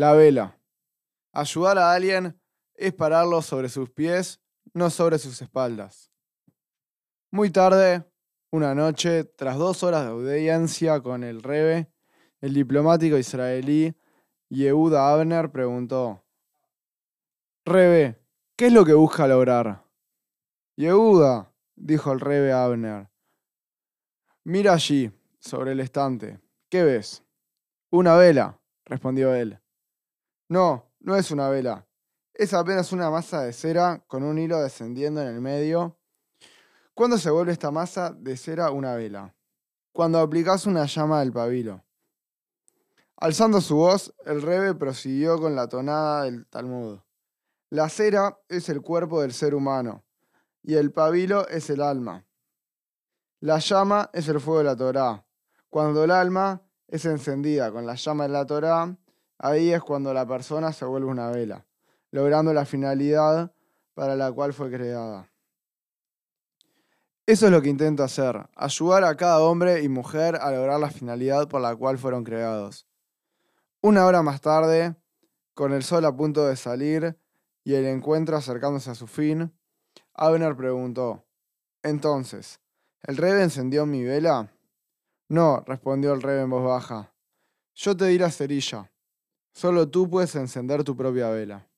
La vela. Ayudar a alguien es pararlo sobre sus pies, no sobre sus espaldas. Muy tarde, una noche, tras dos horas de audiencia con el Rebe, el diplomático israelí Yehuda Abner preguntó: Rebe, ¿qué es lo que busca lograr? Yehuda, dijo el Rebe Abner, mira allí, sobre el estante. ¿Qué ves? Una vela, respondió él. No, no es una vela. Es apenas una masa de cera con un hilo descendiendo en el medio. ¿Cuándo se vuelve esta masa de cera una vela? Cuando aplicas una llama del pabilo. Alzando su voz, el rebe prosiguió con la tonada del Talmud. La cera es el cuerpo del ser humano y el pabilo es el alma. La llama es el fuego de la Torá. Cuando el alma es encendida con la llama de la Torá, Ahí es cuando la persona se vuelve una vela, logrando la finalidad para la cual fue creada. Eso es lo que intento hacer, ayudar a cada hombre y mujer a lograr la finalidad por la cual fueron creados. Una hora más tarde, con el sol a punto de salir y el encuentro acercándose a su fin, Abner preguntó, Entonces, ¿el rebe encendió mi vela? No, respondió el rebe en voz baja. Yo te di la cerilla. Solo tú puedes encender tu propia vela.